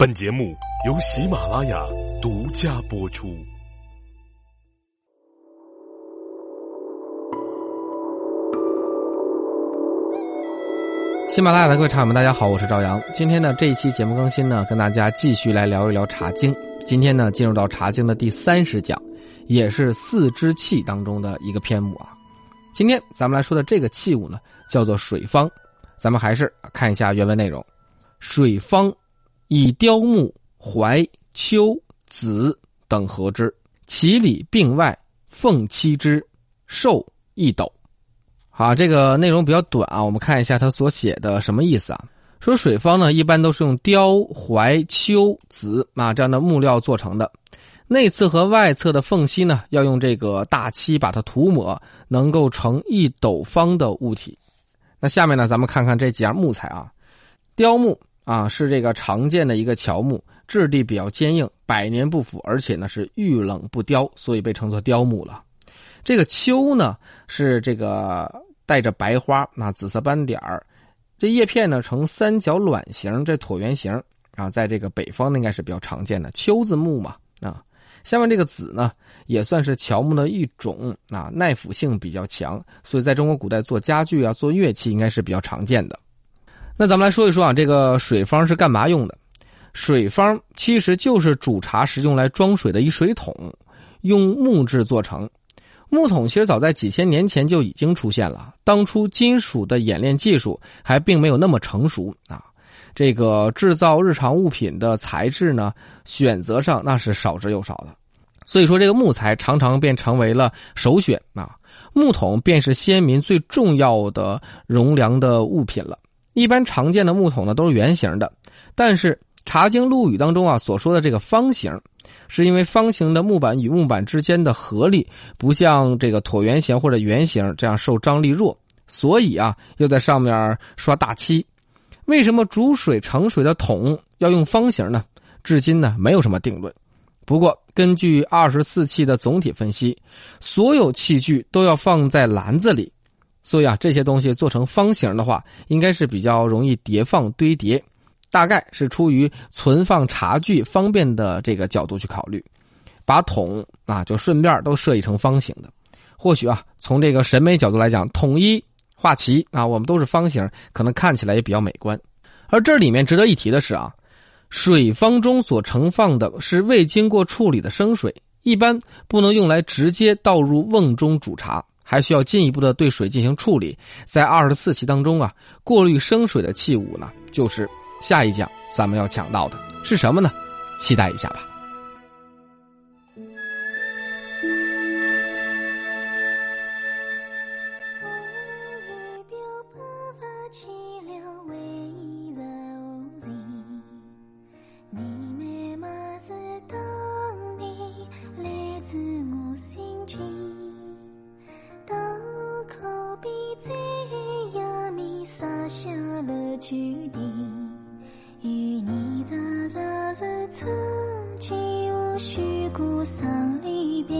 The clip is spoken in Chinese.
本节目由喜马拉雅独家播出。喜马拉雅的各位茶友们，大家好，我是赵阳。今天呢，这一期节目更新呢，跟大家继续来聊一聊《茶经》。今天呢，进入到《茶经》的第三十讲，也是四支器当中的一个篇目啊。今天咱们来说的这个器物呢，叫做水方。咱们还是看一下原文内容：水方，以雕木、槐、楸、子等合之，其里并外，凤栖之，寿一斗。好，这个内容比较短啊，我们看一下他所写的什么意思啊？说水方呢，一般都是用雕、槐、楸、子啊这样的木料做成的，内侧和外侧的缝隙呢，要用这个大漆把它涂抹，能够成一斗方的物体。那下面呢，咱们看看这几样木材啊，雕木啊是这个常见的一个乔木，质地比较坚硬，百年不腐，而且呢是遇冷不凋，所以被称作雕木了。这个楸呢是这个。带着白花，那紫色斑点儿，这叶片呢呈三角卵形，这椭圆形啊，在这个北方应该是比较常见的秋字木嘛啊。下面这个紫呢，也算是乔木的一种啊，耐腐性比较强，所以在中国古代做家具啊、做乐器应该是比较常见的。那咱们来说一说啊，这个水方是干嘛用的？水方其实就是煮茶时用来装水的一水桶，用木质做成。木桶其实早在几千年前就已经出现了。当初金属的冶炼技术还并没有那么成熟啊，这个制造日常物品的材质呢，选择上那是少之又少的。所以说，这个木材常常便成为了首选啊。木桶便是先民最重要的容量的物品了。一般常见的木桶呢都是圆形的，但是《茶经录语》当中啊所说的这个方形。是因为方形的木板与木板之间的合力不像这个椭圆形或者圆形这样受张力弱，所以啊，又在上面刷大漆。为什么煮水盛水的桶要用方形呢？至今呢没有什么定论。不过根据二十四器的总体分析，所有器具都要放在篮子里，所以啊，这些东西做成方形的话，应该是比较容易叠放堆叠。大概是出于存放茶具方便的这个角度去考虑，把桶啊就顺便都设计成方形的。或许啊，从这个审美角度来讲，统一画齐啊，我们都是方形，可能看起来也比较美观。而这里面值得一提的是啊，水方中所盛放的是未经过处理的生水，一般不能用来直接倒入瓮中煮茶，还需要进一步的对水进行处理。在二十四器当中啊，过滤生水的器物呢，就是。下一讲咱们要讲到的是什么呢？期待一下吧。与你的日子，曾经无需孤丧离别。